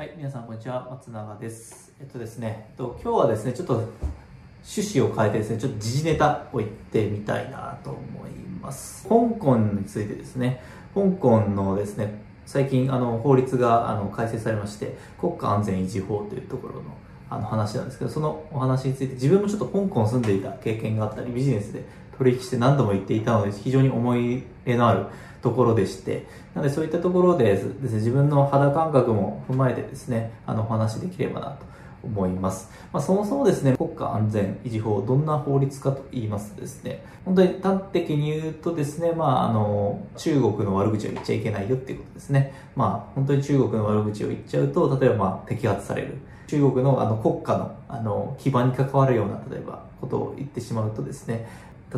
はい、皆さんこんにちは、松永です。えっとですね、えっと、今日はですね、ちょっと趣旨を変えてですね、ちょっと時事ネタを言ってみたいなと思います。香港についてですね、香港のですね、最近あの法律があの改正されまして、国家安全維持法というところのあの話なんですけど、そのお話について自分もちょっと香港住んでいた経験があったり、ビジネスで取引して何度も言っていたので、非常に思い入れのあるところでして、なのでそういったところでですね、自分の肌感覚も踏まえてですね、あのお話できればなと思います。まあ、そもそもですね、国家安全維持法、どんな法律かと言いますとですね、本当に端的に言うとですね、まあ、あの、中国の悪口を言っちゃいけないよっていうことですね。まあ、本当に中国の悪口を言っちゃうと、例えばまあ、摘発される。中国のあの国家のあの基盤に関わるような、例えば、ことを言ってしまうとですね、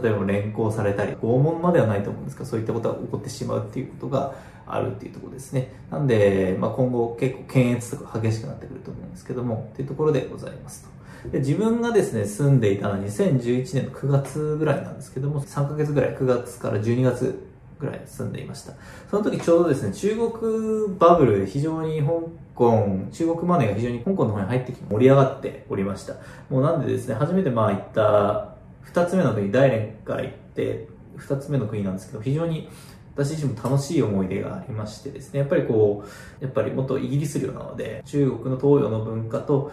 例えば連行されたり、拷問まではないと思うんですが、そういったことが起こってしまうっていうことがあるっていうところですね。なんで、まあ、今後結構検閲とか激しくなってくると思うんですけども、っていうところでございますと。で自分がですね、住んでいたのは2011年の9月ぐらいなんですけども、3ヶ月ぐらい、9月から12月ぐらい住んでいました。その時ちょうどですね、中国バブル非常に香港、中国マネーが非常に香港の方に入ってきて盛り上がっておりました。もうなんでですね、初めてまあ行った二つ目の国、大連から行って、二つ目の国なんですけど、非常に私自身も楽しい思い出がありましてですね、やっぱりこう、やっぱり元イギリス領なので、中国の東洋の文化と、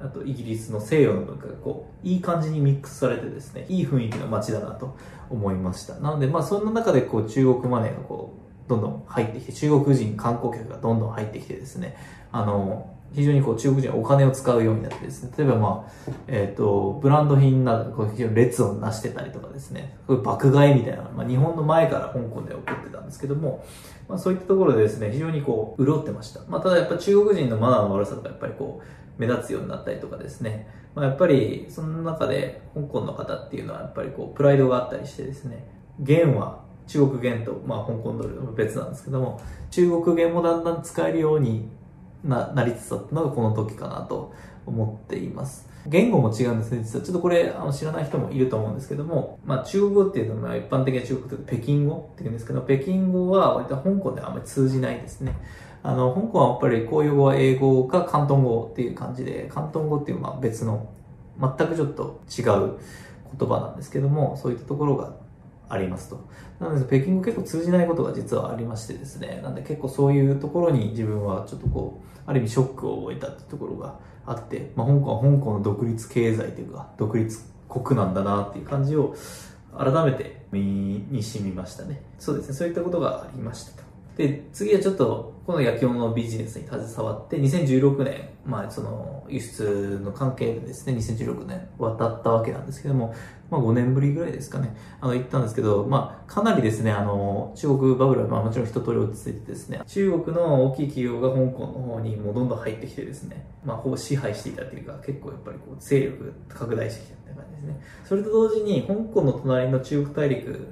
あとイギリスの西洋の文化がこう、いい感じにミックスされてですね、いい雰囲気の街だなと思いました。なので、まあそんな中でこう、中国マネーがこう、どんどん入ってきて、中国人観光客がどんどん入ってきてですね、あの、非常にこう中国人はお金を使うようになってですね、例えばまあ、えっ、と、ブランド品などこう非常に列をなしてたりとかですね、こういう爆買いみたいな、まあ日本の前から香港で起こってたんですけども、まあそういったところでですね、非常にこう、潤ってました。まあただやっぱ中国人のマナーの悪さとかやっぱりこう、目立つようになったりとかですね、まあやっぱりその中で香港の方っていうのはやっぱりこう、プライドがあったりしてですね、元は中国元と、まあ香港ドルは別なんですけども、中国元もだんだん使えるようにななりつつあったのがこの時かなと思っています。言語も違うんですね、実は。ちょっとこれあの知らない人もいると思うんですけども、まあ中国語っていうのは一般的な中国語って北京語っていうんですけど、北京語は割と香港ではあまり通じないですね。あの、香港はやっぱり公用語は英語か広東語っていう感じで、広東語っていうまあ別の全くちょっと違う言葉なんですけども、そういったところがありますと。なので、北京語結構通じないことが実はありましてですね。なんで結構そういうところに自分はちょっとこう、ある意味ショックを覚えたってところがあって、まあ、香港は香港の独立経済というか、独立国なんだなっていう感じを改めて身に染みましたね。そうですね、そういったことがありましたと。で、次はちょっと、この焼き物のビジネスに携わって、2016年、まあ、その、輸出の関係でですね、2016年渡ったわけなんですけども、まあ、5年ぶりぐらいですかね、あの、行ったんですけど、まあ、かなりですね、あの、中国バブルは、まあ、もちろん一通り落ち着いてですね、中国の大きい企業が香港の方にもうどんどん入ってきてですね、まあ、ほぼ支配していたというか、結構やっぱりこう、勢力拡大してきたみたいな感じですね。それと同時に、香港の隣の中国大陸、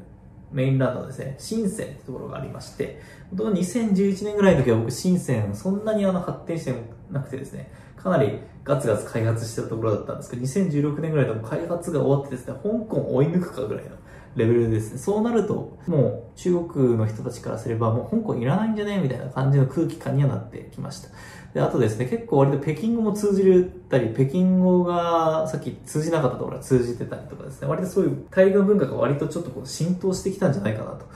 メインランドですね、深センってところがありまして、本当に2011年ぐらいの時は僕、深セン、そんなにあの発展してなくてですね、かなりガツガツ開発してたところだったんですけど、2016年ぐらいでも開発が終わってですね、香港を追い抜くかぐらいのレベルですね。そうなると、もう中国の人たちからすれば、もう香港いらないんじゃねみたいな感じの空気感にはなってきました。で、あとですね、結構割と北京語も通じるたり、北京語がさっき通じなかったところが通じてたりとかですね、割とそういう大陸の文化が割とちょっとこう浸透してきたんじゃないかなと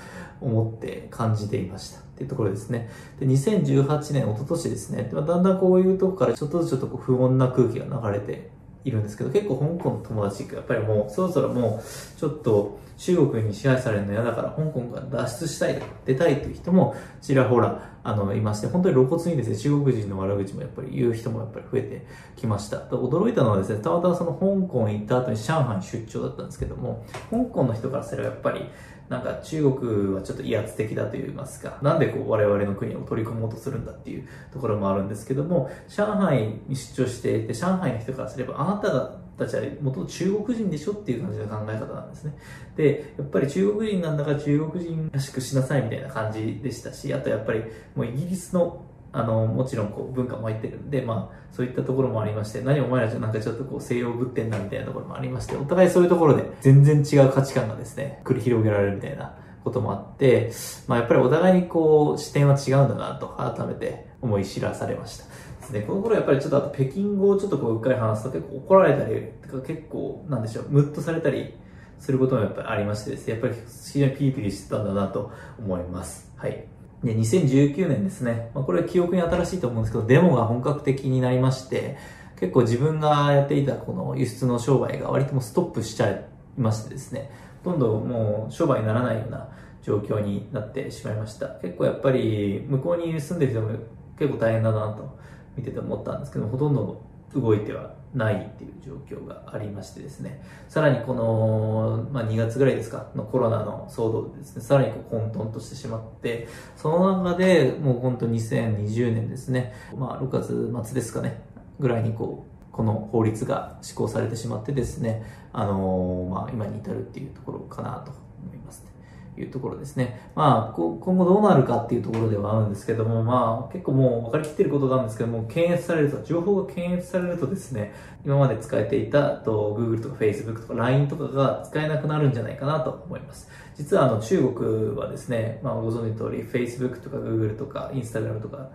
思って感じていました。っていうところですね。で、2018年、一昨年ですね、だんだんこういうとこからちょっとずつちょっとこう不穏な空気が流れているんですけど、結構香港の友達がやっぱりもうそろそろもうちょっと中国に支配されるの嫌だから香港から脱出したい出たいという人もちらほらあのいまして、本当に露骨にですね、中国人の悪口もやっぱり言う人もやっぱり増えてきました。驚いたのはですね、たまたまその香港行った後に上海出張だったんですけども、香港の人からすればやっぱりなんか中国はちょっと威圧的だと言いますか、なんでこう我々の国を取り込もうとするんだっていうところもあるんですけども、上海に出張していて、上海の人からすれば、あなたがたちは元々中国人でしょっていう感じの考え方なんですね。で、やっぱり中国人なんだから中国人らしくしなさいみたいな感じでしたし、あとやっぱりもうイギリスのあの、もちろんこう文化も入ってるんで、まあ、そういったところもありまして、何お前らじゃなんかちょっとこう西洋ぶってんなみたいなところもありまして、お互いそういうところで全然違う価値観がですね、繰り広げられるみたいなこともあって、まあやっぱりお互いにこう視点は違うんだなと改めて思い知らされました。ですね。この頃やっぱりちょっとあと北京語をちょっとこううっかり話すと結構怒られたり、か結構なんでしょう、ムッとされたりすることもやっぱりありましてですね、やっぱり非常にピリピリしてたんだなと思います。はい。で、2019年ですね、まあ、これは記憶に新しいと思うんですけど、デモが本格的になりまして、結構自分がやっていたこの輸出の商売が割ともストップしちゃいましてですね、ほとんどもう商売にならないような状況になってしまいました。結構やっぱり向こうに住んでる人も結構大変だなと見てて思ったんですけどほとんど動いてはないっていう状況がありましてですね、さらにこの、まあ、2月ぐらいですか、のコロナの騒動でですね、さらにこう混沌としてしまって、その中でもう本当2020年ですね、まあ6月末ですかね、ぐらいにこう、この法律が施行されてしまってですね、あのー、まあ今に至るっていうところかなというところですね。まあ、今後どうなるかっていうところではあるんですけども、まあ、結構もう分かりきってることなんですけども、検閲されると、情報が検閲されるとですね、今まで使えていたと Google とか Facebook とか LINE とかが使えなくなるんじゃないかなと思います。実はあの中国はですね、まあ、ご存知の通り Facebook とか Google とか Instagram とか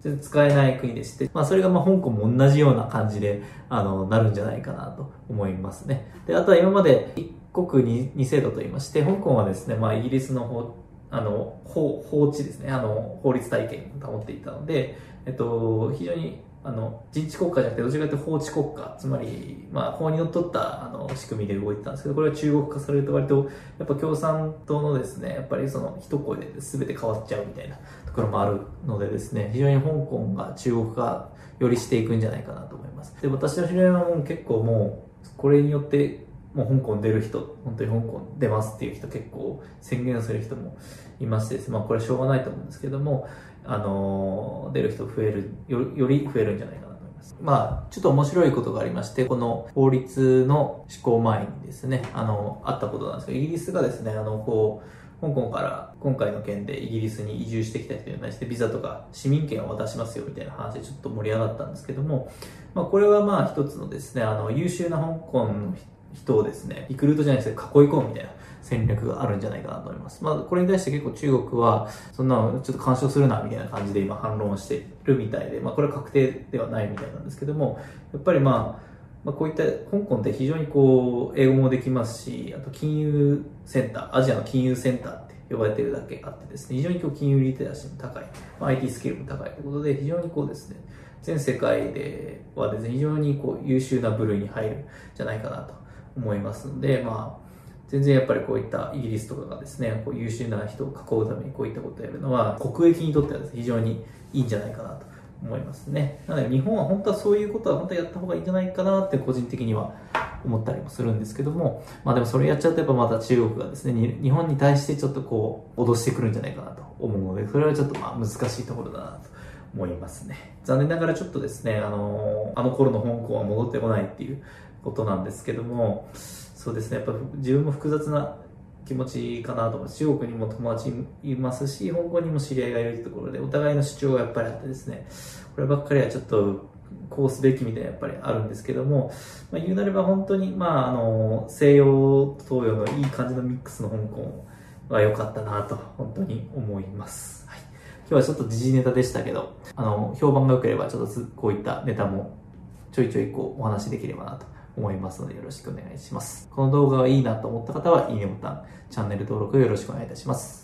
全然使えない国でして、まあそれがまあ香港も同じような感じで、あの、なるんじゃないかなと思いますね。で、あとは今まで国二制度と言いまして、香港はですね、まあ、イギリスの法あの法法治ですね、あの法律体系を保っていたので、えっと、非常にあの人治国家じゃなくて、どちらかというと法治国家、つまり、まあ、法にのっとったあの仕組みで動いてたんですけど、これは中国化されると割と、やっぱ共産党のですね、やっぱりその一声で全て変わっちゃうみたいなところもあるのでですね、非常に香港が中国化よりしていくんじゃないかなと思います。で、私の知り合いはもう結構もう、これによってもう香港出る人、本当に香港出ますっていう人結構宣言する人もいましてです、まあこれしょうがないと思うんですけども、あの、出る人増えるよ、より増えるんじゃないかなと思います。まあ、ちょっと面白いことがありまして、この法律の施行前にですね、あの、あったことなんですけど、イギリスがですね、あの、こう、香港から今回の件でイギリスに移住してきた人に対してビザとか市民権を渡しますよみたいな話でちょっと盛り上がったんですけども、まあこれはまあ一つのですね、あの優秀な香港の人をですね、リクルートじゃないですけど、囲い込むみたいな戦略があるんじゃないかなと思います。まあ、これに対して結構中国は、そんなのちょっと干渉するな、みたいな感じで今反論してるみたいで、まあ、これは確定ではないみたいなんですけども、やっぱりまあ、まあ、こういった香港って非常にこう、英語もできますし、あと金融センター、アジアの金融センターって呼ばれてるだけあってですね、非常に今日金融リテラシーも高い、まあ、IT スキルも高いということで、非常にこうですね、全世界ではですね、非常にこう優秀な部類に入るんじゃないかなと思いますので、まあ、全然やっぱりこういったイギリスとかがですね、こう優秀な人を囲うためにこういったことをやるのは、国益にとっては非常にいいんじゃないかなと思いますね。なので日本は本当はそういうことは本当はやった方がいいんじゃないかなって個人的には思ったりもするんですけども、まあでもそれやっちゃうとやっぱまた中国がですね、日本に対してちょっとこう脅してくるんじゃないかなと思うので、それはちょっとまあ難しいところだなと思いますね。残念ながらちょっとですね、あの、あの頃の香港は戻ってこないっていうことなんですけども、そうですね、やっぱ自分も複雑な気持ちかなと思います。中国にも友達いますし、香港にも知り合いがいるというところで、お互いの主張がやっぱりあってですね、こればっかりはちょっとこうすべきみたいなやっぱりあるんですけども、まあ、言うなれば本当に、まあ、あの、西洋、東洋のいい感じのミックスの香港は良かったなと、本当に思います。はい。今日はちょっと時事ネタでしたけど、あの、評判が良ければ、ちょっとこういったネタもちょいちょいこうお話できればなと思いますのでよろしくお願いします。この動画がいいなと思った方は、いいねボタン、チャンネル登録よろしくお願いいたします。